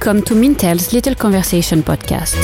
Welcome to Mintel's Little Conversation podcast.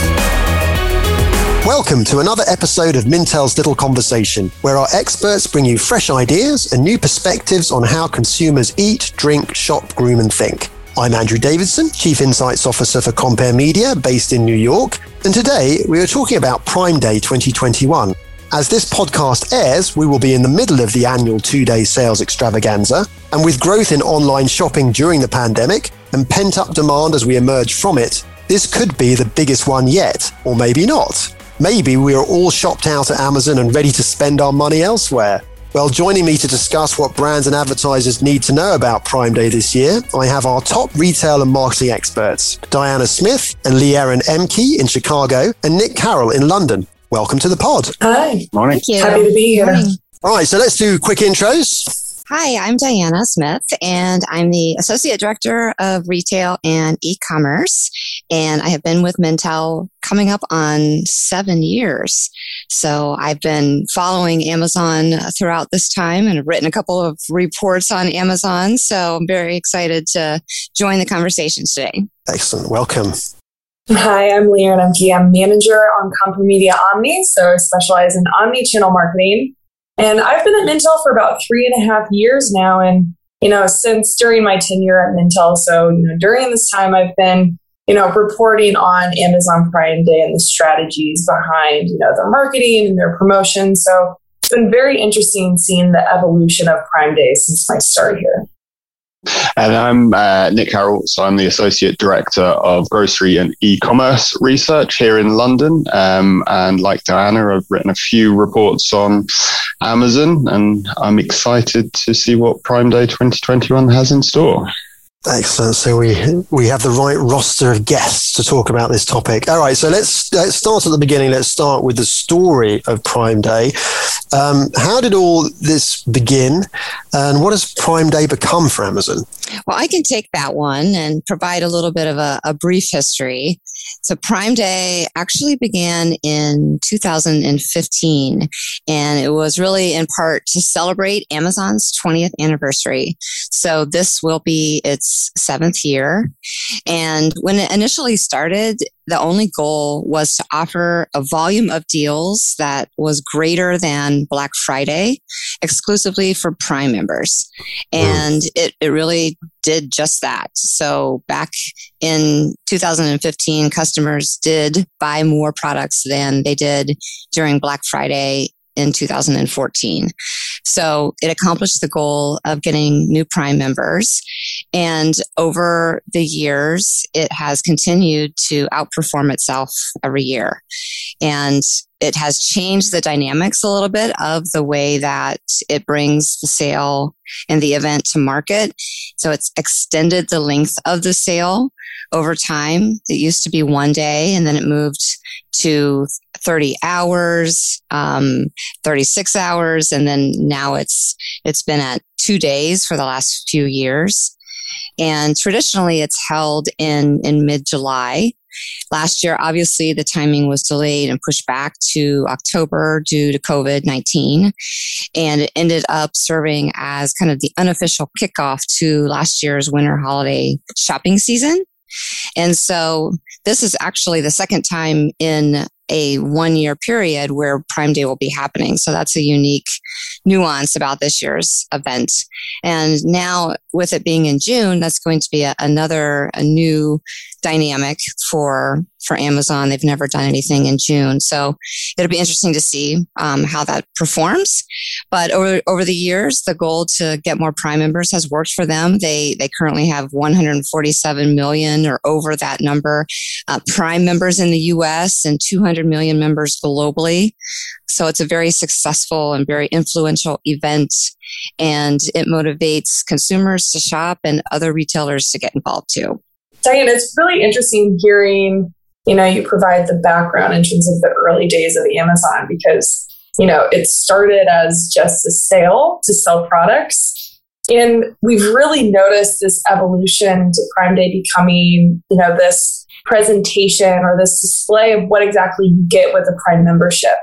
Welcome to another episode of Mintel's Little Conversation, where our experts bring you fresh ideas and new perspectives on how consumers eat, drink, shop, groom, and think. I'm Andrew Davidson, Chief Insights Officer for Comperemedia, based in New York, and today we are talking about Prime Day 2021. As this podcast airs, we will be in the middle of the annual two day sales extravaganza, and with growth in online shopping during the pandemic and pent up demand as we emerge from it, this could be the biggest one yet, or maybe not. Maybe we are all shopped out at Amazon and ready to spend our money elsewhere. Well, joining me to discuss what brands and advertisers need to know about Prime Day this year, I have our top retail and marketing experts, Diana Smith and Lee Erin Emke in Chicago and Nick Carroll in London. Welcome to the pod. Hi. Morning. Thank you. Happy to be here. Morning. All right, so let's do quick intros. Hi, I'm Diana Smith, and I'm the Associate Director of Retail and E-commerce. And I have been with Mintel coming up on seven years. So I've been following Amazon throughout this time and have written a couple of reports on Amazon. So I'm very excited to join the conversation today. Excellent. Welcome. Hi, I'm Leah Emke. I'm manager on Comperemedia Omni, so I specialize in omni-channel marketing. And I've been at Mintel for about three and a half years now. And, you know, since during my tenure at Mintel, so, you know, during this time, I've been, you know, reporting on Amazon Prime Day and the strategies behind, you know, their marketing and their promotion. So it's been very interesting seeing the evolution of Prime Day since my start here. And I'm uh, Nick Carroll, so I'm the Associate Director of Grocery and E-Commerce Research here in London. Um, and like Diana, I've written a few reports on Amazon, and I'm excited to see what Prime Day 2021 has in store. Excellent. So we we have the right roster of guests to talk about this topic. All right. So let's let's start at the beginning. Let's start with the story of Prime Day. Um, how did all this begin, and what has Prime Day become for Amazon? Well, I can take that one and provide a little bit of a, a brief history. So Prime Day actually began in 2015, and it was really in part to celebrate Amazon's 20th anniversary. So this will be its seventh year. And when it initially started, the only goal was to offer a volume of deals that was greater than Black Friday exclusively for Prime members. And it, it really did just that. So back in 2015, customers did buy more products than they did during Black Friday in 2014. So it accomplished the goal of getting new Prime members. And over the years, it has continued to outperform itself every year. And it has changed the dynamics a little bit of the way that it brings the sale and the event to market. So it's extended the length of the sale over time. It used to be one day and then it moved to 30 hours, um, 36 hours, and then now it's it's been at two days for the last few years. And traditionally, it's held in in mid July. Last year, obviously, the timing was delayed and pushed back to October due to COVID 19. And it ended up serving as kind of the unofficial kickoff to last year's winter holiday shopping season. And so this is actually the second time in a one year period where Prime Day will be happening. So that's a unique nuance about this year's event. And now with it being in June, that's going to be a, another, a new dynamic for for Amazon. They've never done anything in June, so it'll be interesting to see um, how that performs. But over over the years, the goal to get more Prime members has worked for them. They they currently have 147 million or over that number uh, Prime members in the U.S. and 200 million members globally. So it's a very successful and very influential event and it motivates consumers to shop and other retailers to get involved too. Diane, it's really interesting hearing, you know, you provide the background in terms of the early days of Amazon because, you know, it started as just a sale to sell products. And we've really noticed this evolution to Prime Day becoming, you know, this presentation or this display of what exactly you get with a Prime membership.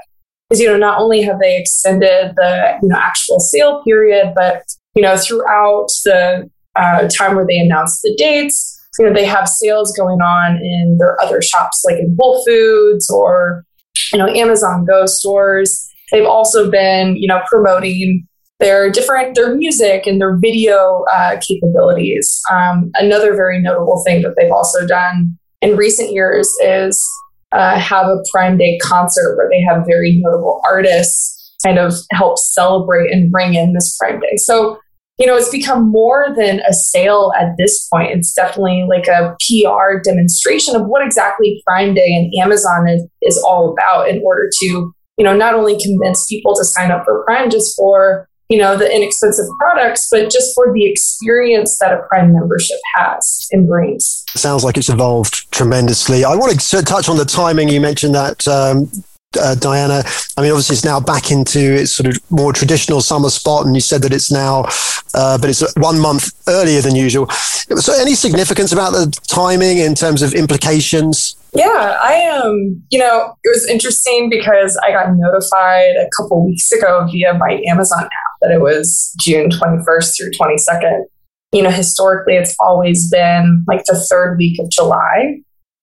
Because, you know, not only have they extended the, you know, actual sale period, but, you know, throughout the uh, time where they announced the dates, you know, they have sales going on in their other shops, like in Whole Foods or, you know, Amazon Go stores. They've also been, you know, promoting their different their music and their video uh, capabilities. Um, another very notable thing that they've also done in recent years is uh, have a Prime Day concert where they have very notable artists kind of help celebrate and bring in this Prime Day. So you know, it's become more than a sale at this point. It's definitely like a PR demonstration of what exactly Prime Day and Amazon is, is all about in order to, you know, not only convince people to sign up for Prime just for you know, the inexpensive products, but just for the experience that a Prime membership has and brings. Sounds like it's evolved tremendously. I want to touch on the timing. You mentioned that um, uh, Diana. I mean, obviously, it's now back into its sort of more traditional summer spot, and you said that it's now, uh, but it's one month earlier than usual. So, any significance about the timing in terms of implications? Yeah, I um, you know, it was interesting because I got notified a couple weeks ago via my Amazon app that it was June 21st through 22nd. You know, historically, it's always been like the third week of July.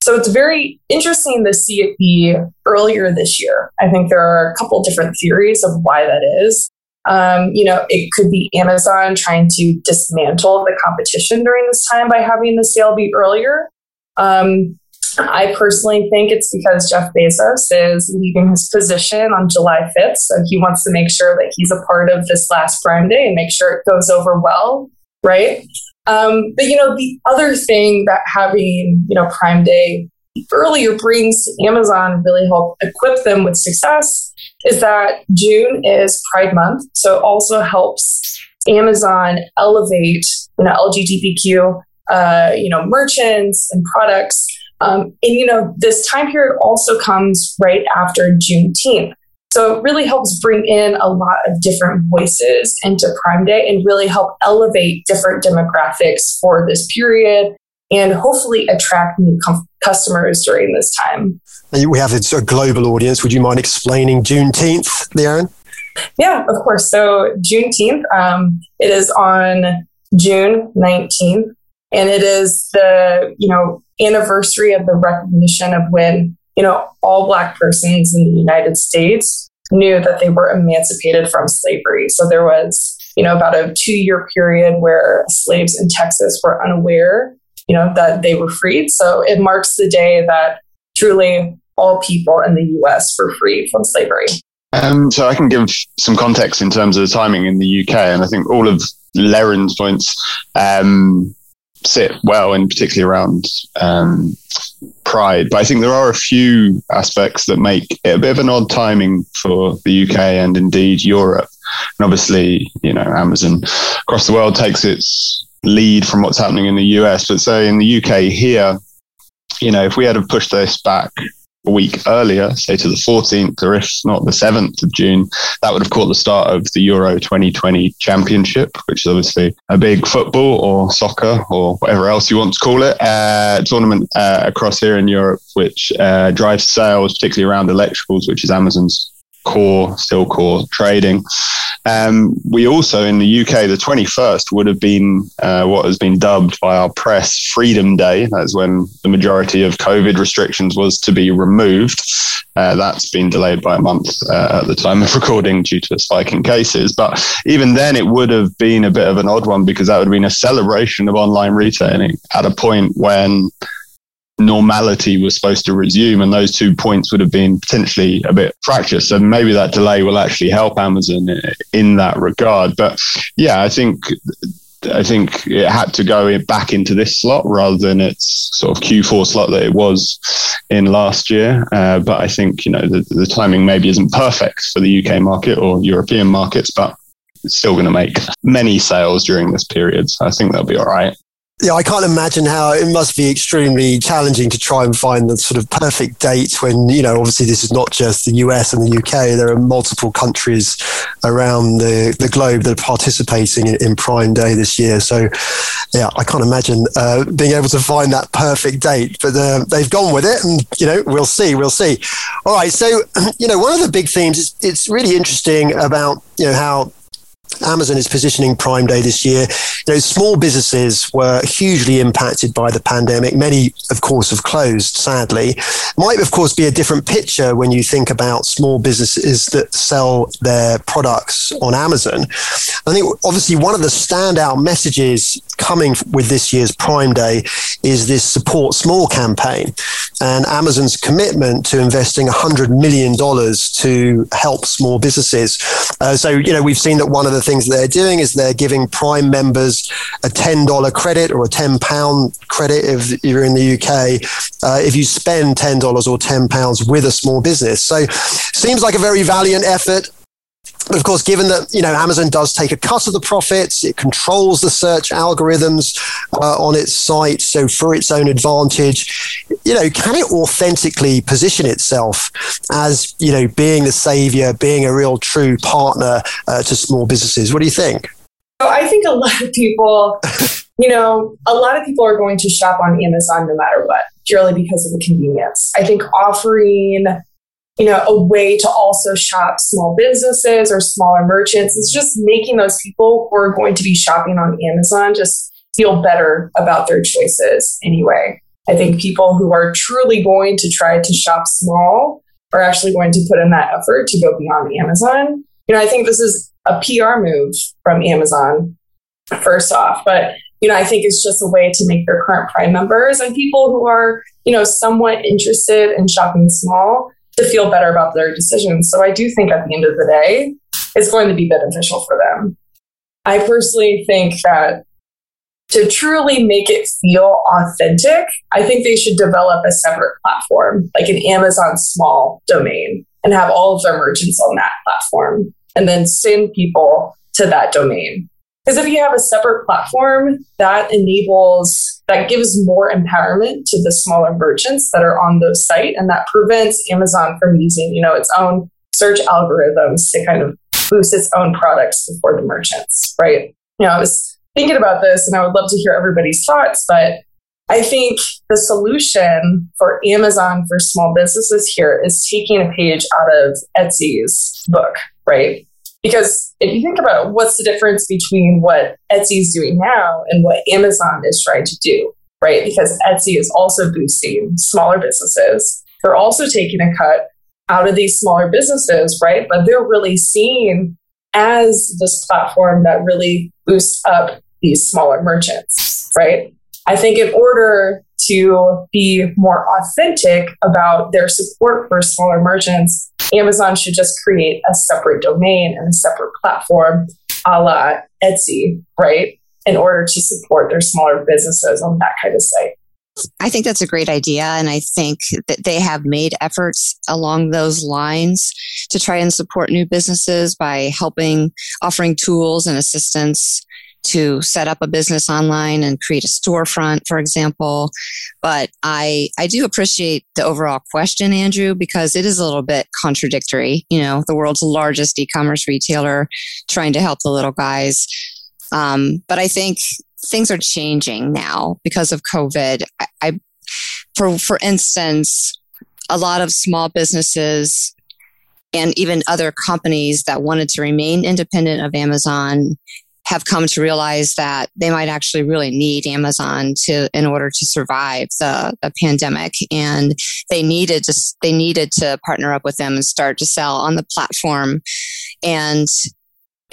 So it's very interesting to see it be earlier this year. I think there are a couple different theories of why that is. Um, you know, it could be Amazon trying to dismantle the competition during this time by having the sale be earlier. Um, I personally think it's because Jeff Bezos is leaving his position on July 5th. So he wants to make sure that he's a part of this last Prime Day and make sure it goes over well, right? Um, but, you know, the other thing that having, you know, Prime Day earlier brings Amazon really help equip them with success is that June is Pride Month. So it also helps Amazon elevate, you know, LGBTQ, uh, you know, merchants and products um, and, you know, this time period also comes right after Juneteenth. So it really helps bring in a lot of different voices into Prime Day and really help elevate different demographics for this period and hopefully attract new com- customers during this time. We have a global audience. Would you mind explaining Juneteenth, Leanne? Yeah, of course. So Juneteenth, um, it is on June 19th, and it is the, you know, anniversary of the recognition of when, you know, all Black persons in the United States knew that they were emancipated from slavery. So there was, you know, about a two year period where slaves in Texas were unaware, you know, that they were freed. So it marks the day that truly all people in the US were freed from slavery. Um, so I can give some context in terms of the timing in the UK, and I think all of Leren's points um, sit well, and particularly around um, pride. But I think there are a few aspects that make it a bit of an odd timing for the UK and indeed Europe. And obviously, you know, Amazon across the world takes its lead from what's happening in the US. But so in the UK here, you know, if we had have pushed this back a week earlier, say to the 14th or if not the 7th of June, that would have caught the start of the Euro 2020 Championship, which is obviously a big football or soccer or whatever else you want to call it uh, tournament uh, across here in Europe, which uh, drives sales, particularly around electricals, which is Amazon's core, still core trading. Um, we also in the UK, the 21st would have been uh, what has been dubbed by our press Freedom Day. That's when the majority of COVID restrictions was to be removed. Uh, that's been delayed by a month uh, at the time of recording due to a spike in cases. But even then, it would have been a bit of an odd one because that would have been a celebration of online retailing at a point when normality was supposed to resume and those two points would have been potentially a bit fractious so maybe that delay will actually help amazon in that regard but yeah i think I think it had to go back into this slot rather than its sort of Q4 slot that it was in last year. Uh, but I think you know the, the timing maybe isn't perfect for the UK market or European markets, but it's still going to make many sales during this period. So I think they'll be all right yeah, I can't imagine how it must be extremely challenging to try and find the sort of perfect date when, you know, obviously this is not just the US and the UK. There are multiple countries around the, the globe that are participating in, in Prime Day this year. So, yeah, I can't imagine uh, being able to find that perfect date, but uh, they've gone with it and, you know, we'll see, we'll see. All right. So, you know, one of the big themes is it's really interesting about, you know, how Amazon is positioning Prime Day this year. Know, small businesses were hugely impacted by the pandemic. Many, of course, have closed, sadly. Might, of course, be a different picture when you think about small businesses that sell their products on Amazon. I think, obviously, one of the standout messages coming with this year's Prime Day is this support small campaign and Amazon's commitment to investing $100 million to help small businesses. Uh, so, you know, we've seen that one of the things they're doing is they're giving Prime members a $10 credit or a £10 credit if you're in the UK uh, if you spend $10 or £10 with a small business. So, seems like a very valiant effort. But of course, given that you know Amazon does take a cut of the profits, it controls the search algorithms uh, on its site, so for its own advantage, you know, can it authentically position itself as you know being the savior, being a real true partner uh, to small businesses? What do you think? I think a lot of people, you know, a lot of people are going to shop on Amazon no matter what, purely because of the convenience. I think offering you know, a way to also shop small businesses or smaller merchants. It's just making those people who are going to be shopping on Amazon just feel better about their choices anyway. I think people who are truly going to try to shop small are actually going to put in that effort to go beyond Amazon. You know, I think this is a PR move from Amazon, first off, but you know, I think it's just a way to make their current Prime members and people who are, you know, somewhat interested in shopping small to feel better about their decisions. So I do think at the end of the day, it's going to be beneficial for them. I personally think that to truly make it feel authentic, I think they should develop a separate platform, like an Amazon small domain, and have all of their merchants on that platform and then send people to that domain. Because if you have a separate platform, that enables, that gives more empowerment to the smaller merchants that are on the site, and that prevents Amazon from using, you know, its own search algorithms to kind of boost its own products for the merchants, right? You know, I was thinking about this, and I would love to hear everybody's thoughts, but I think the solution for Amazon for small businesses here is taking a page out of Etsy's book, right? Because if you think about it, what's the difference between what Etsy is doing now and what Amazon is trying to do, right? Because Etsy is also boosting smaller businesses. They're also taking a cut out of these smaller businesses, right? But they're really seen as this platform that really boosts up these smaller merchants, right? I think in order to be more authentic about their support for smaller merchants, Amazon should just create a separate domain and a separate platform a la Etsy, right? In order to support their smaller businesses on that kind of site. I think that's a great idea. And I think that they have made efforts along those lines to try and support new businesses by helping, offering tools and assistance to set up a business online and create a storefront, for example. But I, I do appreciate the overall question, Andrew, because it is a little bit contradictory. You know, the world's largest e-commerce retailer trying to help the little guys. Um, but I think things are changing now because of COVID. I, I for, for instance, a lot of small businesses and even other companies that wanted to remain independent of Amazon have come to realize that they might actually really need Amazon to in order to survive the, the pandemic. And they needed to they needed to partner up with them and start to sell on the platform. And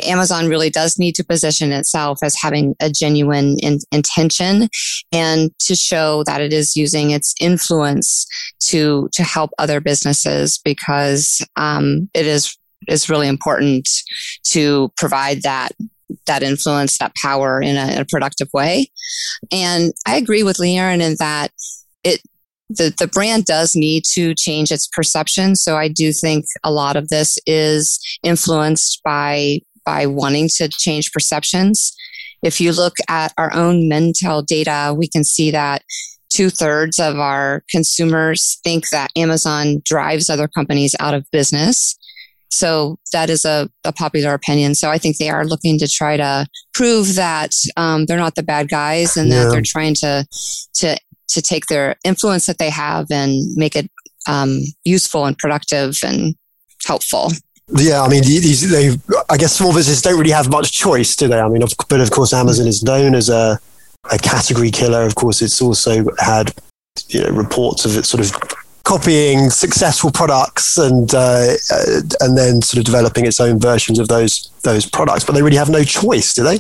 Amazon really does need to position itself as having a genuine in, intention and to show that it is using its influence to to help other businesses because um, it is is really important to provide that that influence, that power in a, in a productive way. And I agree with Leon in that it the, the brand does need to change its perception. So I do think a lot of this is influenced by by wanting to change perceptions. If you look at our own Mintel data, we can see that two thirds of our consumers think that Amazon drives other companies out of business. So that is a, a, popular opinion. So I think they are looking to try to prove that um, they're not the bad guys and yeah. that they're trying to to to take their influence that they have and make it um, useful and productive and helpful. Yeah, I mean, these they. I guess small businesses don't really have much choice, do they? I mean, of, but of course, Amazon is known as a a category killer. Of course, it's also had you know reports of it sort of copying successful products and uh, uh, and then sort of developing its own versions of those those products. But they really have no choice, do they?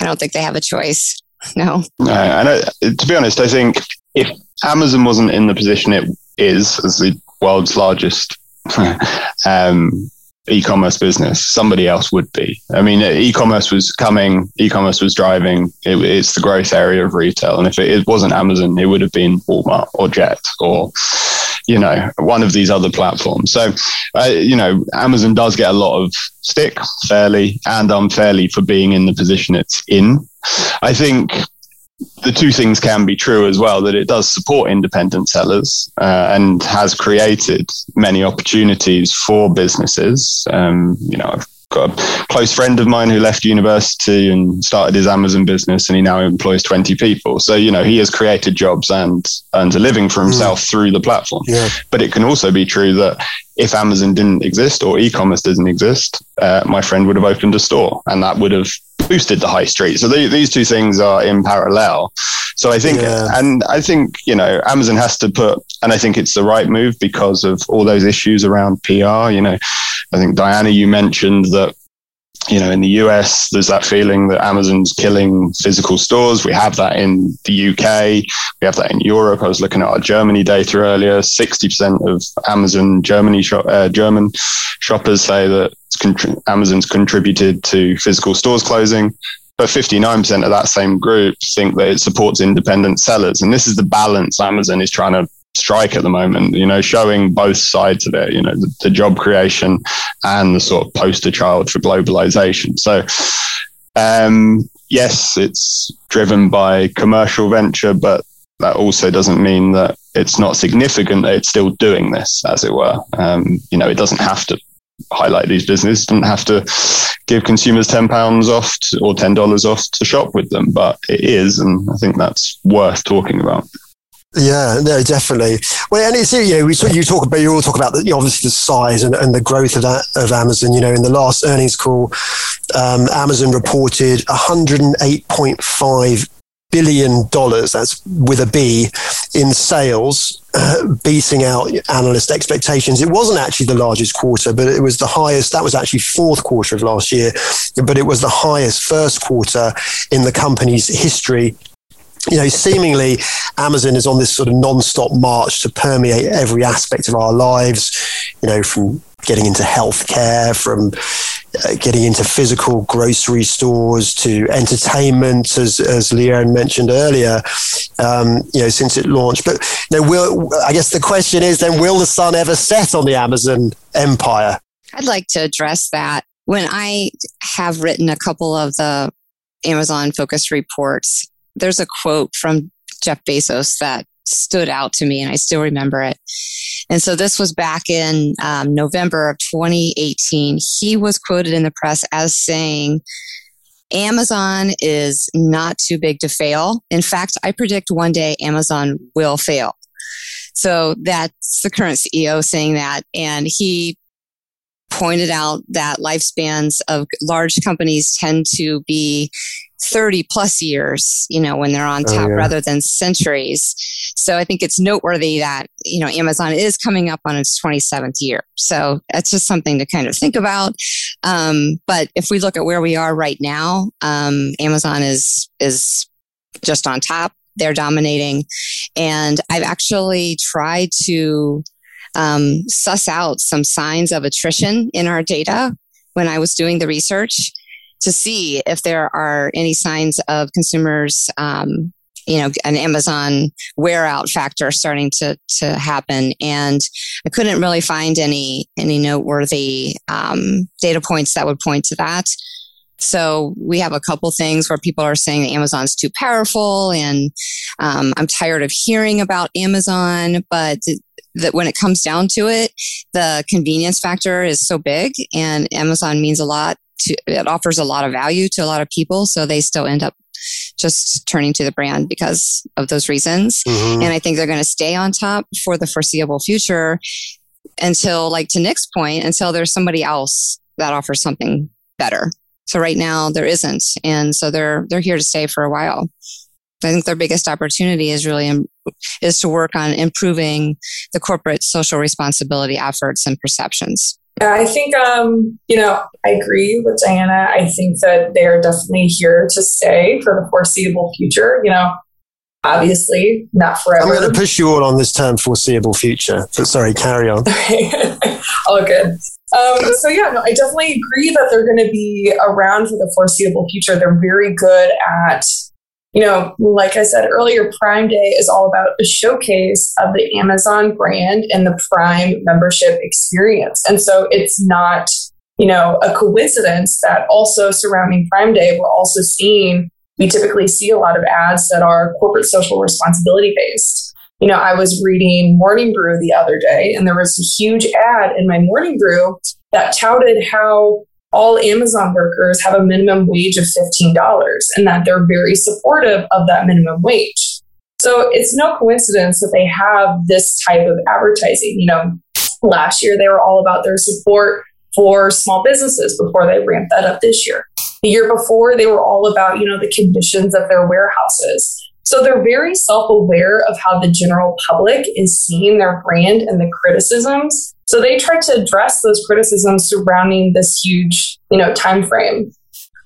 I don't think they have a choice. No. No, and I, to be honest, I think if Amazon wasn't in the position it is as the world's largest um, e-commerce business, somebody else would be. I mean, e-commerce was coming, e-commerce was driving. It, it's the growth area of retail, and if it, it wasn't Amazon, it would have been Walmart or Jet or you know one of these other platforms. So, uh, you know, Amazon does get a lot of stick fairly and unfairly for being in the position it's in. I think the two things can be true as well that it does support independent sellers uh, and has created many opportunities for businesses. Um, you know, I've got a close friend of mine who left university and started his Amazon business, and he now employs 20 people. So, you know, he has created jobs and earns a living for himself mm. through the platform. Yeah. But it can also be true that if Amazon didn't exist or e commerce doesn't exist, uh, my friend would have opened a store and that would have boosted the high street. So they, these two things are in parallel. So I think, yeah. and I think, you know, Amazon has to put, and I think it's the right move because of all those issues around PR. You know, I think Diana, you mentioned that you know, in the US, there's that feeling that Amazon's killing physical stores. We have that in the UK. We have that in Europe. I was looking at our Germany data earlier. 60% of Amazon Germany shop, uh, German shoppers say that Amazon's contributed to physical stores closing. But 59% of that same group think that it supports independent sellers. And this is the balance Amazon is trying to strike at the moment, you know, showing both sides of it, you know, the, the job creation and the sort of poster child for globalization. So, um, yes, it's driven by commercial venture, but that also doesn't mean that it's not significant that it's still doing this, as it were. Um, you know, it doesn't have to highlight these businesses, doesn't have to give consumers ten pounds off to, or ten dollars off to shop with them, but it is, and I think that's worth talking about. Yeah, no, definitely. Well, and it's you know we you talk about you all talk about the, you know, obviously the size and, and the growth of that of Amazon. You know, in the last earnings call, um, Amazon reported 108.5 billion dollars. That's with a B in sales, uh, beating out analyst expectations. It wasn't actually the largest quarter, but it was the highest. That was actually fourth quarter of last year, but it was the highest first quarter in the company's history you know, seemingly Amazon is on this sort of non-stop march to permeate every aspect of our lives, you know, from getting into healthcare, from uh, getting into physical grocery stores to entertainment, as, as Leanne mentioned earlier, um, you know, since it launched. But, you know, will, I guess the question is then, will the sun ever set on the Amazon empire? I'd like to address that. When I have written a couple of the Amazon focus reports, there's a quote from Jeff Bezos that stood out to me and I still remember it. And so this was back in um, November of 2018. He was quoted in the press as saying, Amazon is not too big to fail. In fact, I predict one day Amazon will fail. So that's the current CEO saying that. And he pointed out that lifespans of large companies tend to be 30 plus years, you know, when they're on oh, top oh, yeah. rather than centuries. So I think it's noteworthy that, you know, Amazon is coming up on its 27th year. So that's just something to kind of think about. Um, but if we look at where we are right now, um, Amazon is, is just on top. They're dominating. And I've actually tried to, um, suss out some signs of attrition in our data when I was doing the research to see if there are any signs of consumers, um, you know, an Amazon wear out factor starting to to happen, and I couldn't really find any any noteworthy um, data points that would point to that. So we have a couple things where people are saying that Amazon's too powerful, and um, I'm tired of hearing about Amazon. But that when it comes down to it, the convenience factor is so big, and Amazon means a lot to, it offers a lot of value to a lot of people. So they still end up just turning to the brand because of those reasons. Mm-hmm. And I think they're going to stay on top for the foreseeable future. until, like to Nick's point, until there's somebody else that offers something better. So right now there isn't, and so they're they're here to stay for a while. I think their biggest opportunity is really Im- is to work on improving the corporate social responsibility efforts and perceptions. I think, um, you know, I agree with Diana. I think that they're definitely here to stay for the foreseeable future. You know, obviously not forever. I'm going to push you all on this term foreseeable future. But sorry, carry on. all good. Um, so yeah, no, I definitely agree that they're going to be around for the foreseeable future. They're very good at you know, like I said earlier, Prime Day is all about a showcase of the Amazon brand and the Prime membership experience. And so it's not, you know, a coincidence that also surrounding Prime Day, we're also seeing, we typically see a lot of ads that are corporate social responsibility based. You know, I was reading Morning Brew the other day, and there was a huge ad in my Morning Brew that touted how all Amazon workers have a minimum wage of $15 and that they're very supportive of that minimum wage. So it's no coincidence that they have this type of advertising. You know, last year they were all about their support for small businesses before they ramped that up this year. The year before, they were all about, you know, the conditions of their warehouses. So they're very self aware of how the general public is seeing their brand and the criticisms so they tried to address those criticisms surrounding this huge, you know, time frame.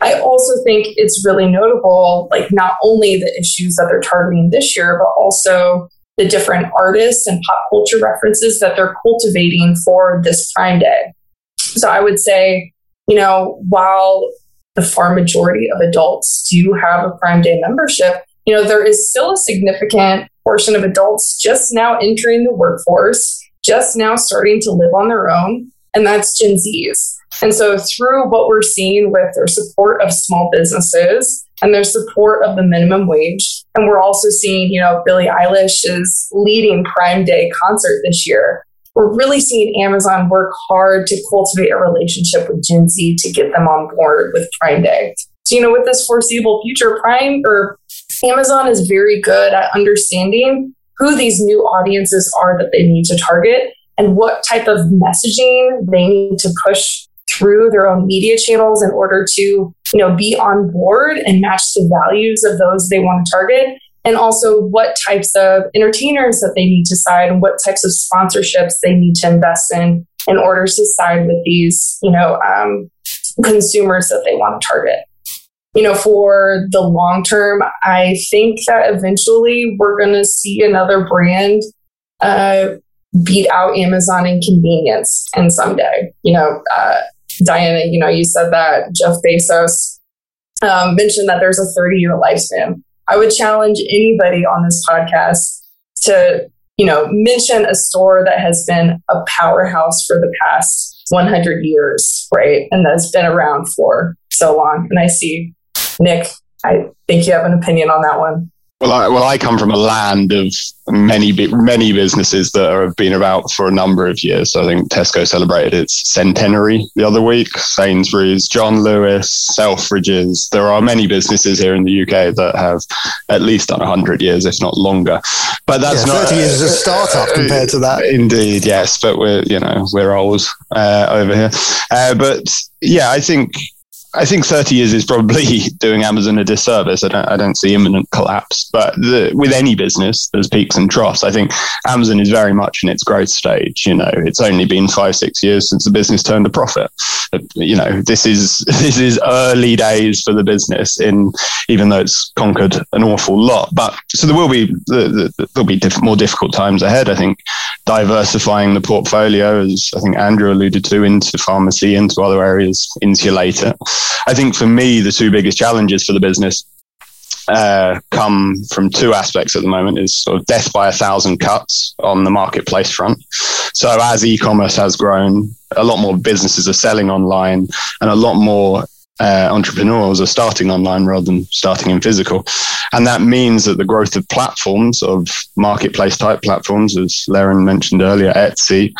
I also think it's really notable, like not only the issues that they're targeting this year, but also the different artists and pop culture references that they're cultivating for this Prime Day. So I would say, you know, while the far majority of adults do have a Prime Day membership, you know, there is still a significant portion of adults just now entering the workforce just now starting to live on their own, and that's Gen Zs. And so, through what we're seeing with their support of small businesses and their support of the minimum wage, and we're also seeing, you know, Billie Eilish is leading Prime Day concert this year. We're really seeing Amazon work hard to cultivate a relationship with Gen Z to get them on board with Prime Day. So, you know, with this foreseeable future, Prime or Amazon is very good at understanding who these new audiences are that they need to target and what type of messaging they need to push through their own media channels in order to you know be on board and match the values of those they want to target. And also what types of entertainers that they need to side and what types of sponsorships they need to invest in in order to side with these you know um, consumers that they want to target you know, for the long term, I think that eventually we're going to see another brand uh, beat out Amazon in convenience and someday. You know, uh, Diana, you know, you said that Jeff Bezos um, mentioned that there's a 30 year lifespan. I would challenge anybody on this podcast to, you know, mention a store that has been a powerhouse for the past 100 years, right? And that's been around for so long. And I see Nick, I think you have an opinion on that one. Well, I, well, I come from a land of many many businesses that have been about for a number of years. So I think Tesco celebrated its centenary the other week. Sainsbury's, John Lewis, Selfridges. There are many businesses here in the UK that have at least done hundred years, if not longer. But that's yeah, not thirty years as a startup uh, compared to that. Indeed, yes. But we're you know we're old uh, over here. Uh, but yeah, I think I think 30 years is probably doing Amazon a disservice. I don't, I don't see imminent collapse, but the, with any business, there's peaks and troughs. I think Amazon is very much in its growth stage. You know, it's only been five, six years since the business turned a profit. You know, this is this is early days for the business. In even though it's conquered an awful lot, but so there will be the, the, there'll be diff- more difficult times ahead. I think diversifying the portfolio, as I think Andrew alluded to, into pharmacy, into other areas, insulate it. I think for me, the two biggest challenges for the business uh, come from two aspects at the moment is sort of death by a thousand cuts on the marketplace front. So as e-commerce has grown, a lot more businesses are selling online and a lot more uh, entrepreneurs are starting online rather than starting in physical. And that means that the growth of platforms, of marketplace type platforms, as Laren mentioned earlier, Etsy,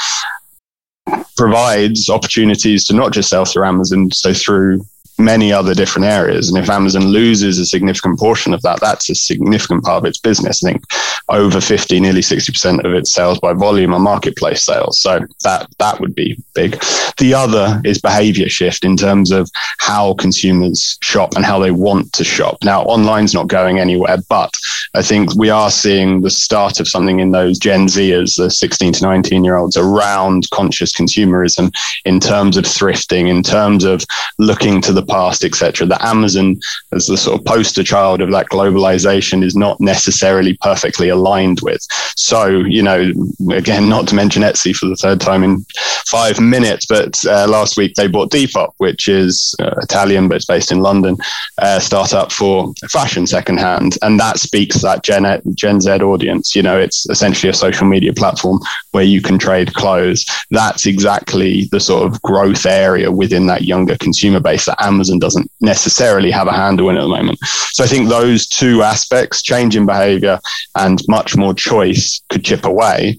provides opportunities to not just sell through Amazon, so through many other different areas. And if Amazon loses a significant portion of that, that's a significant part of its business. I think over 50, nearly 60% of its sales by volume are marketplace sales. So that, that would be big. The other is behavior shift in terms of how consumers shop and how they want to shop. Now, online's not going anywhere, but I think we are seeing the start of something in those Gen Zers, the 16 to 19 year olds, around conscious consumerism in terms of thrifting, in terms of looking to the past, etc. That Amazon, as the sort of poster child of that globalization, is not necessarily perfectly aligned with. So, you know, again, not to mention Etsy for the third time in five minutes, but uh, last week they bought Depop, which is uh, Italian, but it's based in London, uh, startup for fashion secondhand. And that speaks that Gen, Gen Z audience. You know, it's essentially a social media platform where you can trade clothes. That's exactly the sort of growth area within that younger consumer base that Amazon doesn't necessarily have a handle in at the moment. So I think those two aspects, change in behavior and much more choice, could chip away.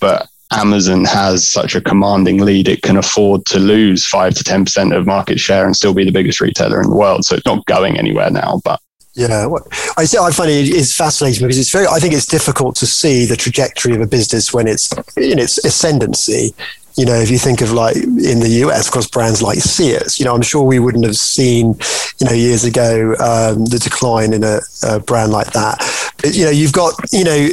But Amazon has such a commanding lead, it can afford to lose five to 10% of market share and still be the biggest retailer in the world. So it's not going anywhere now, but yeah, I say I find it is fascinating because it's very. I think it's difficult to see the trajectory of a business when it's in its ascendancy. You know, if you think of like in the US, of course, brands like Sears. You know, I'm sure we wouldn't have seen, you know, years ago um, the decline in a, a brand like that. But, you know, you've got, you know,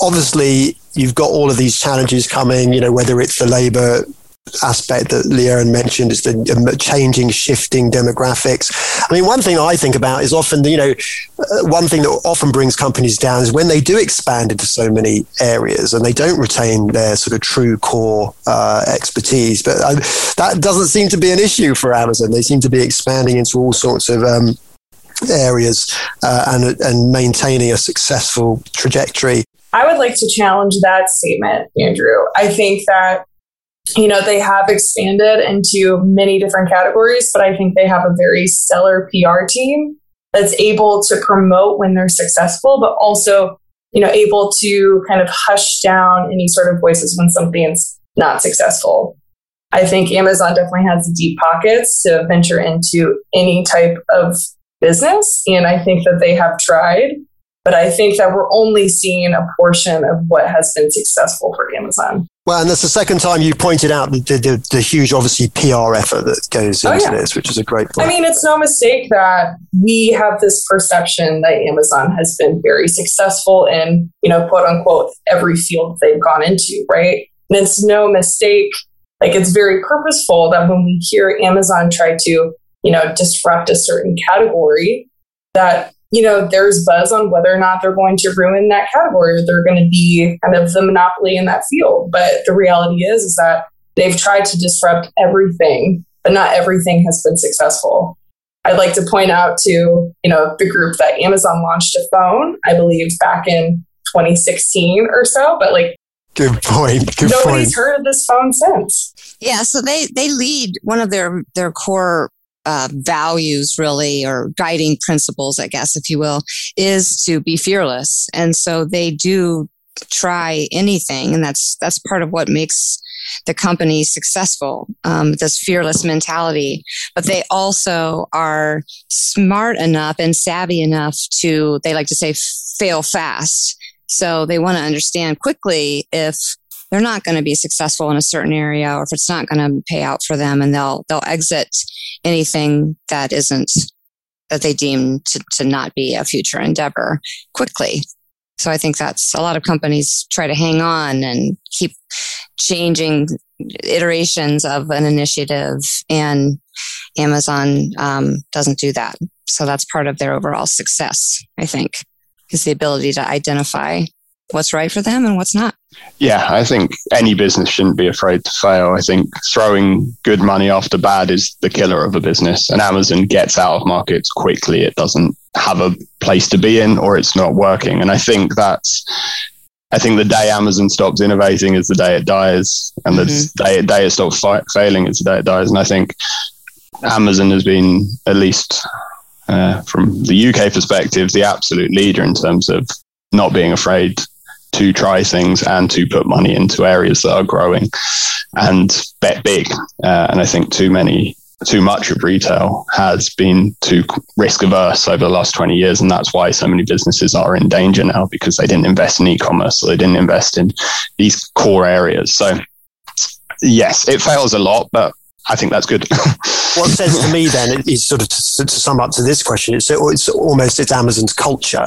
obviously you've got all of these challenges coming. You know, whether it's the labor aspect that Leanne mentioned is the um, changing, shifting demographics. I mean, one thing I think about is often, you know, uh, one thing that often brings companies down is when they do expand into so many areas and they don't retain their sort of true core uh, expertise. But uh, that doesn't seem to be an issue for Amazon. They seem to be expanding into all sorts of um, areas uh, and and maintaining a successful trajectory. I would like to challenge that statement, Andrew. I think that you know, they have expanded into many different categories, but I think they have a very stellar PR team that's able to promote when they're successful, but also, you know, able to kind of hush down any sort of voices when something's not successful. I think Amazon definitely has deep pockets to venture into any type of business. And I think that they have tried, but I think that we're only seeing a portion of what has been successful for Amazon. Well, and that's the second time you pointed out the, the, the huge, obviously, PR effort that goes oh, into oh, yeah. this, which is a great point. I mean, it's no mistake that we have this perception that Amazon has been very successful in, you know, quote unquote, every field they've gone into, right? And it's no mistake, like it's very purposeful that when we hear Amazon try to, you know, disrupt a certain category, that you know, there's buzz on whether or not they're going to ruin that category or they're going to be kind of the monopoly in that field. But the reality is, is that they've tried to disrupt everything, but not everything has been successful. I'd like to point out to, you know, the group that Amazon launched a phone, I believe back in 2016 or so, but like Good point. Good nobody's point. heard of this phone since. Yeah, so they they lead one of their their core uh, values, really, or guiding principles, I guess, if you will, is to be fearless. And so they do try anything, and that's that's part of what makes the company successful. Um, this fearless mentality, but they also are smart enough and savvy enough to they like to say fail fast. So they want to understand quickly if they're not going to be successful in a certain area or if it's not going to pay out for them and they'll they'll exit anything that isn't that they deem to, to not be a future endeavor quickly. So i think that's a lot of companies try to hang on and keep changing iterations of an initiative and amazon um, doesn't do that. So that's part of their overall success i think is the ability to identify what's right for them and what's not. Yeah, I think any business shouldn't be afraid to fail. I think throwing good money after bad is the killer of a business. And Amazon gets out of markets quickly. It doesn't have a place to be in or it's not working. And I think that's I think the day Amazon stops innovating is the day it dies, and the mm-hmm. day, day it stops fi- failing is the day it dies. And I think Amazon has been, at least uh, from the UK perspective, the absolute leader in terms of not being afraid to try things and to put money into areas that are growing and bet big. Uh, and I think too many too much of retail has been too risk averse over the last 20 years. And that's why so many businesses are in danger now because they didn't invest in e commerce, so they didn't invest in these core areas. So, yes, it fails a lot, but I think that's good. what says to me then is sort of to, to, sum up to this question, it's, it's almost it's Amazon's culture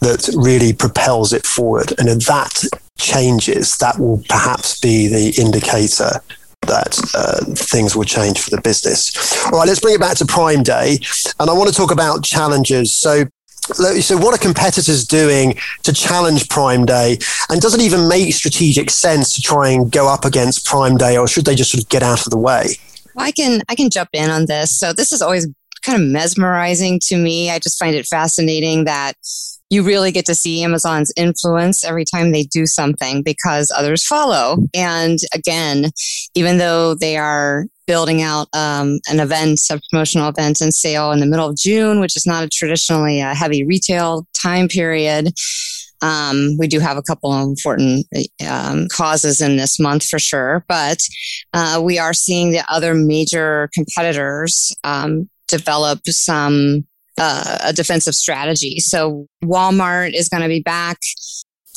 that really propels it forward. And if that changes, that will perhaps be the indicator that uh, things will change for the business. All right, let's bring it back to Prime Day. And I want to talk about challenges. So, so what are competitors doing to challenge Prime Day? And does it even make strategic sense to try and go up against Prime Day, or should they just sort of get out of the way? Well, I can I can jump in on this. So this is always kind of mesmerizing to me. I just find it fascinating that you really get to see Amazon's influence every time they do something because others follow. And again, even though they are building out um, an event, a promotional event and sale in the middle of June, which is not a traditionally a heavy retail time period. Um, we do have a couple of important um, causes in this month for sure, but uh, we are seeing the other major competitors um, develop some uh, a defensive strategy. So Walmart is going to be back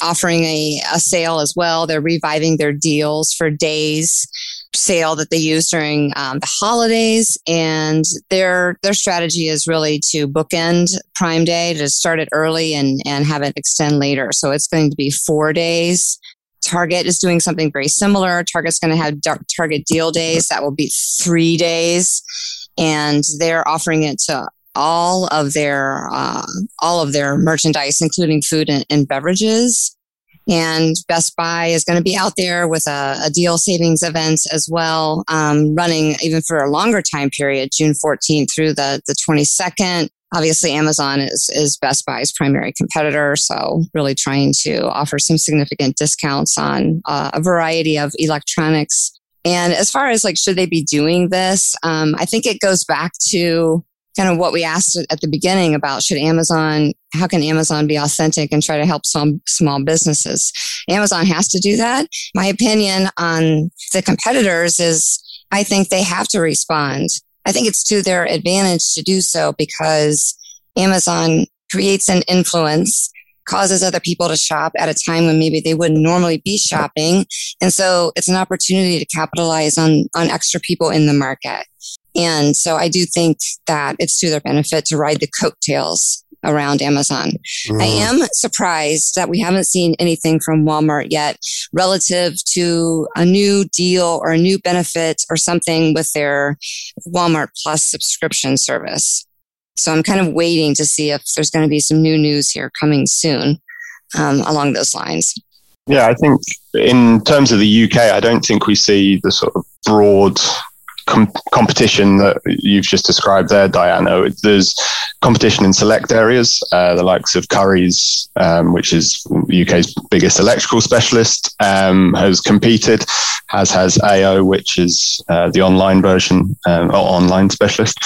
offering a, a sale as well. They're reviving their deals for days sale that they use during um, the holidays, and their their strategy is really to bookend Prime Day to start it early and and have it extend later. So it's going to be four days. Target is doing something very similar. Target's going to have Target Deal Days that will be three days, and they're offering it to all of their uh, all of their merchandise, including food and, and, beverages. And Best Buy is going to be out there with a, a deal savings event as well, um, running even for a longer time period, June 14th through the, the 22nd. Obviously, Amazon is, is Best Buy's primary competitor, so really trying to offer some significant discounts on uh, a variety of electronics. And as far as like, should they be doing this? Um, I think it goes back to kind of what we asked at the beginning about should Amazon, how can Amazon be authentic and try to help some small businesses? Amazon has to do that. My opinion on the competitors is I think they have to respond. I think it's to their advantage to do so because Amazon creates an influence causes other people to shop at a time when maybe they wouldn't normally be shopping. And so it's an opportunity to capitalize on, on extra people in the market. And so I do think that it's to their benefit to ride the coattails around Amazon. Mm. I am surprised that we haven't seen anything from Walmart yet relative to a new deal or a new benefit or something with their Walmart Plus subscription service. So I'm kind of waiting to see if there's going to be some new news here coming soon um, along those lines. Yeah, I think in terms of the UK, I don't think we see the sort of broad com- competition that you've just described there, Diana. There's competition in select areas, uh, the likes of Currys, um, which is UK's biggest electrical specialist, um, has competed, as has AO, which is uh, the online version um, or online specialist.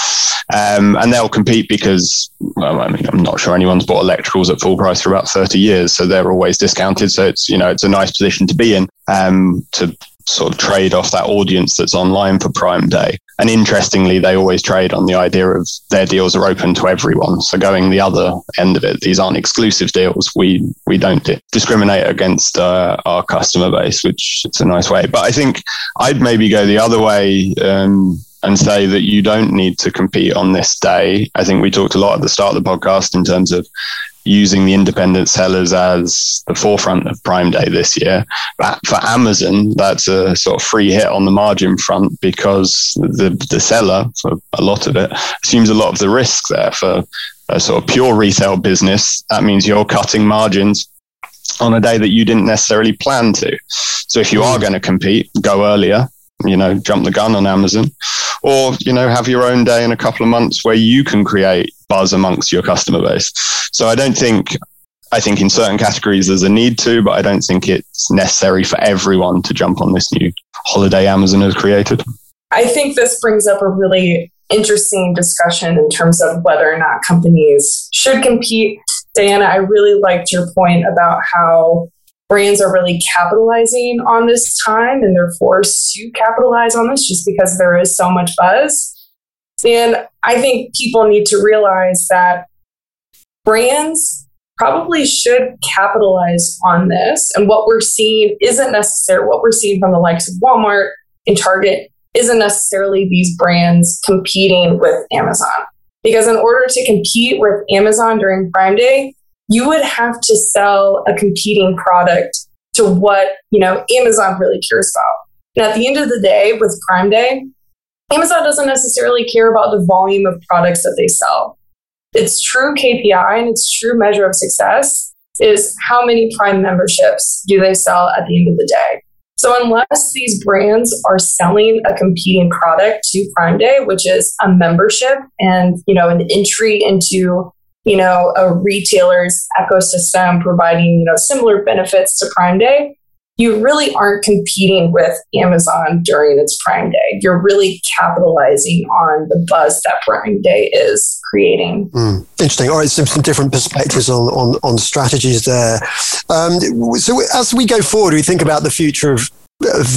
Um, and they'll compete because, well, I mean, I'm not sure anyone's bought electricals at full price for about 30 years, so they're always discounted. So it's, you know, it's a nice position to be in um, to sort of trade off that audience that's online for Prime Day. And interestingly, they always trade on the idea of their deals are open to everyone. So going the other end of it, these aren't exclusive deals. We we don't discriminate against uh, our customer base, which it's a nice way. But I think I'd maybe go the other way. Um, and say that you don't need to compete on this day. I think we talked a lot at the start of the podcast in terms of using the independent sellers as the forefront of Prime Day this year. But for Amazon, that's a sort of free hit on the margin front because the, the seller, for a lot of it, assumes a lot of the risk there. For a sort of pure retail business, that means you're cutting margins on a day that you didn't necessarily plan to. So if you are hmm. going to compete, go earlier, you know, jump the gun on Amazon, or, you know, have your own day in a couple of months where you can create buzz amongst your customer base. So I don't think I think in certain categories there's a need to, but I don't think it's necessary for everyone to jump on this new holiday Amazon has created. I think this brings up a really interesting discussion in terms of whether or not companies should compete. Diana, I really liked your point about how brands are really capitalizing on this time and they're forced to capitalize on this just because there is so much buzz. And I think people need to realize that brands probably should capitalize on this. And what we're seeing isn't necessarily what we're seeing from the likes of Walmart and Target isn't necessarily these brands competing with Amazon. Because in order to compete with Amazon during Prime Day, you would have to sell a competing product to what, you know, Amazon really cares about. And at the end of the day, with Prime Day, Amazon doesn't necessarily care about the volume of products that they sell. Its true KPI and its true measure of success is how many Prime memberships do they sell at the end of the day. So unless these brands are selling a competing product to Prime Day, which is a membership and, you know, an entry into, you know, a retailer's ecosystem providing, you know, similar benefits to Prime Day, you really aren't competing with Amazon during its Prime Day. You're really capitalizing on the buzz that Prime Day is creating. Mm, interesting. All right, some, some different perspectives on, on, on strategies there. Um, so as we go forward, we think about the future of of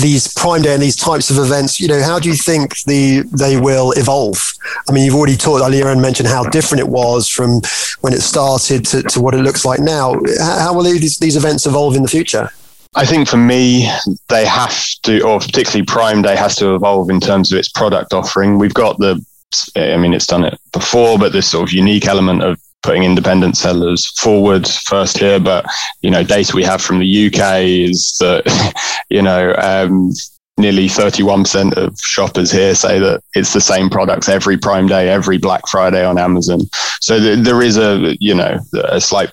these Prime Day and these types of events, you know, how do you think the they will evolve? I mean, you've already talked earlier and mentioned how different it was from when it started to, to what it looks like now. How will these, these events evolve in the future? I think for me, they have to, or particularly Prime Day has to evolve in terms of its product offering. We've got the, I mean, it's done it before, but this sort of unique element of putting independent sellers forward first here. But, you know, data we have from the UK is that, you know, um, nearly 31% of shoppers here say that it's the same products every prime day every black friday on amazon so th- there is a you know a slight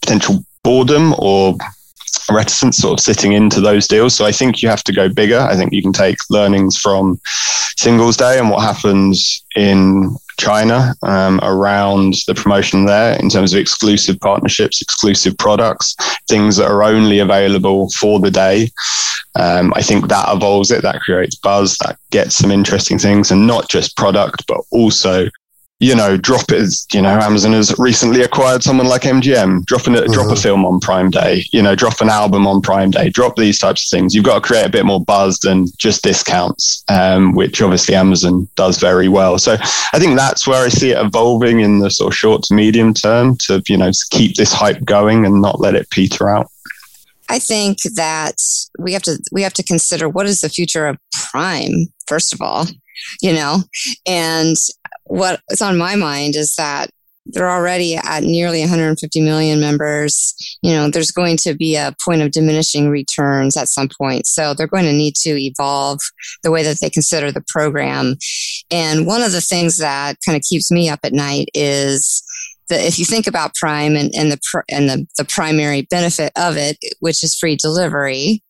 potential boredom or reticence sort of sitting into those deals. So I think you have to go bigger. I think you can take learnings from Singles Day and what happens in China um, around the promotion there in terms of exclusive partnerships, exclusive products, things that are only available for the day. Um, I think that evolves it, that creates buzz, that gets some interesting things, and not just product, but also you know, drop it. You know, Amazon has recently acquired someone like MGM. Dropping it, mm-hmm. drop a film on Prime Day. You know, drop an album on Prime Day. Drop these types of things. You've got to create a bit more buzz than just discounts, um, which obviously Amazon does very well. So I think that's where I see it evolving in the sort of short to medium term to you know keep this hype going and not let it peter out. I think that we have to we have to consider what is the future of Prime first of all, you know, and what's on my mind is that they're already at nearly 150 million members. You know, there's going to be a point of diminishing returns at some point. So they're going to need to evolve the way that they consider the program. And one of the things that kind of keeps me up at night is that if you think about Prime and, and the and the, the primary benefit of it, which is free delivery,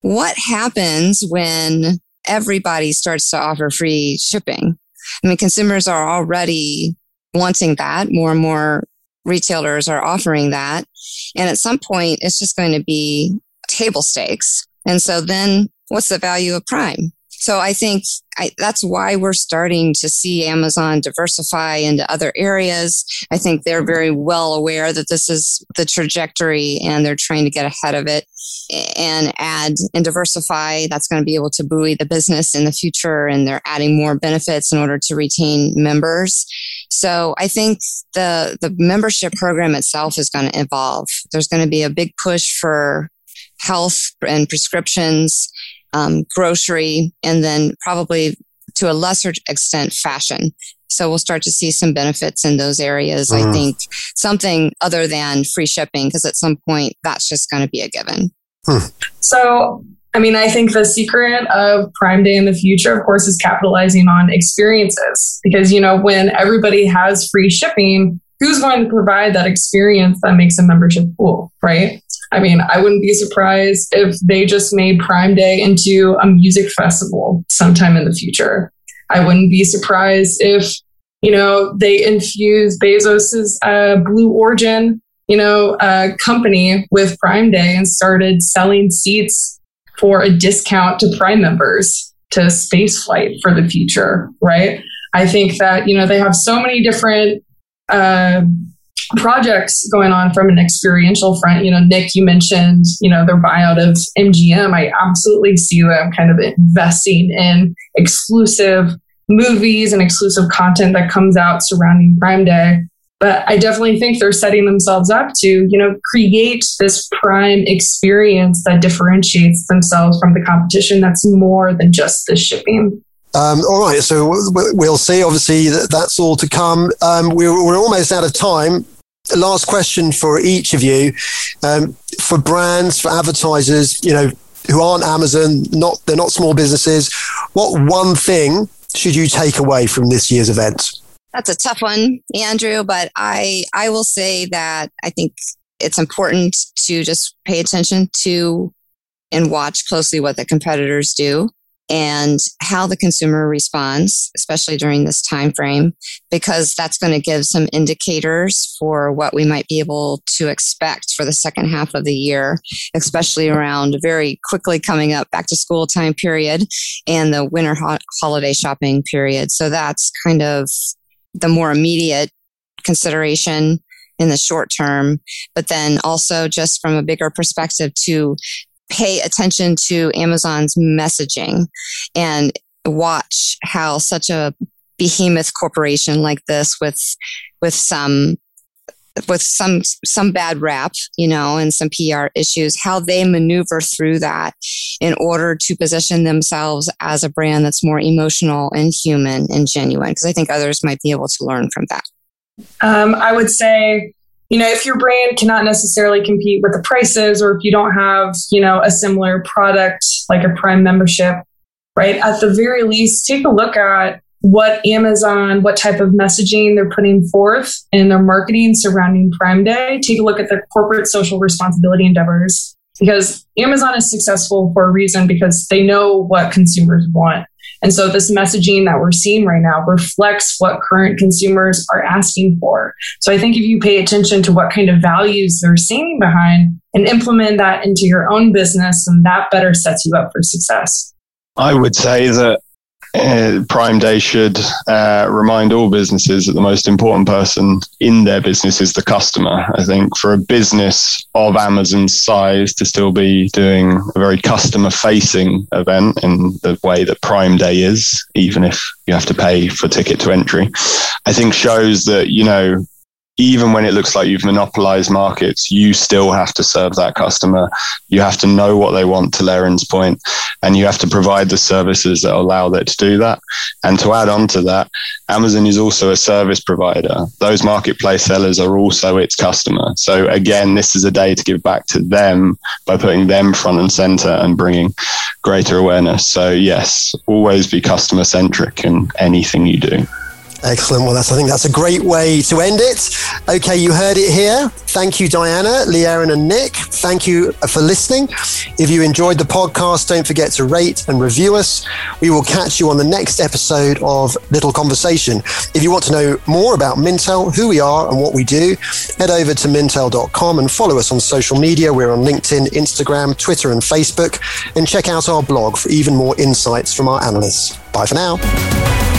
what happens when everybody starts to offer free shipping? I mean, consumers are already wanting that. More and more retailers are offering that. And at some point, it's just going to be table stakes. And so then what's the value of Prime? So I think I, that's why we're starting to see Amazon diversify into other areas. I think they're very well aware that this is the trajectory and they're trying to get ahead of it and add and diversify. That's going to be able to buoy the business in the future. And they're adding more benefits in order to retain members. So I think the, the membership program itself is going to evolve. There's going to be a big push for health and prescriptions um, grocery, and then probably to a lesser extent fashion. So we'll start to see some benefits in those areas. Mm. I think something other than free shipping, because at some point that's just going to be a given. Hmm. So, I mean, I think the secret of Prime Day in the future, of course, is capitalizing on experiences. Because, you know, when everybody has free shipping, who's going to provide that experience that makes a membership cool, right? I mean, I wouldn't be surprised if they just made Prime Day into a music festival sometime in the future. I wouldn't be surprised if, you know, they infuse Bezos's uh, Blue Origin, you know, uh, company with Prime Day and started selling seats for a discount to Prime members to space flight for the future, right? I think that, you know, they have so many different uh, projects going on from an experiential front. You know, Nick, you mentioned, you know, their buyout of MGM. I absolutely see them kind of investing in exclusive movies and exclusive content that comes out surrounding Prime Day. But I definitely think they're setting themselves up to, you know, create this prime experience that differentiates themselves from the competition that's more than just the shipping. Um, all right, so we'll see. Obviously, that's all to come. Um, we're, we're, almost out of time. Last question for each of you: um, for brands, for advertisers, you know, who aren't Amazon, not they're not small businesses. What one thing should you take away from this year's event? That's a tough one, Andrew, but I I will say that I think it's important to just pay attention to and watch closely what the competitors do and how the consumer responds, especially during this time frame, because that's going to give some indicators for what we might be able to expect for the second half of the year, especially around very quickly coming up back to school time period and the winter ho- holiday shopping period. So that's kind of the more immediate consideration in the short term, but then also just from a bigger perspective to pay attention to Amazon's messaging and watch how such a behemoth corporation like this with with some with some some bad rap, you know, and some PR issues, how they maneuver through that in order to position themselves as a brand that's more emotional and human and genuine. Because I think others might be able to learn from that. Um, I would say you know, if your brand cannot necessarily compete with the prices or if you don't have, you know, a similar product like a Prime membership, right? At the very least, take a look at what Amazon, what type of messaging they're putting forth in their marketing surrounding Prime Day. Take a look at their corporate social responsibility endeavors because Amazon is successful for a reason because they know what consumers want. And so this messaging that we're seeing right now reflects what current consumers are asking for. So I think if you pay attention to what kind of values they're seeing behind and implement that into your own business, and that better sets you up for success. I would say that uh, Prime Day should uh, remind all businesses that the most important person in their business is the customer. I think for a business of Amazon's size to still be doing a very customer facing event in the way that Prime Day is, even if you have to pay for ticket to entry, I think shows that, you know, even when it looks like you've monopolized markets, you still have to serve that customer. You have to know what they want to Lerin's point, and you have to provide the services that allow that to do that. And to add on to that, Amazon is also a service provider. Those marketplace sellers are also its customer. So again, this is a day to give back to them by putting them front and center and bringing greater awareness. So yes, always be customer centric in anything you do. Excellent. Well, that's, I think that's a great way to end it. Okay, you heard it here. Thank you, Diana, Leeron, and Nick. Thank you for listening. If you enjoyed the podcast, don't forget to rate and review us. We will catch you on the next episode of Little Conversation. If you want to know more about Mintel, who we are, and what we do, head over to mintel.com and follow us on social media. We're on LinkedIn, Instagram, Twitter, and Facebook. And check out our blog for even more insights from our analysts. Bye for now.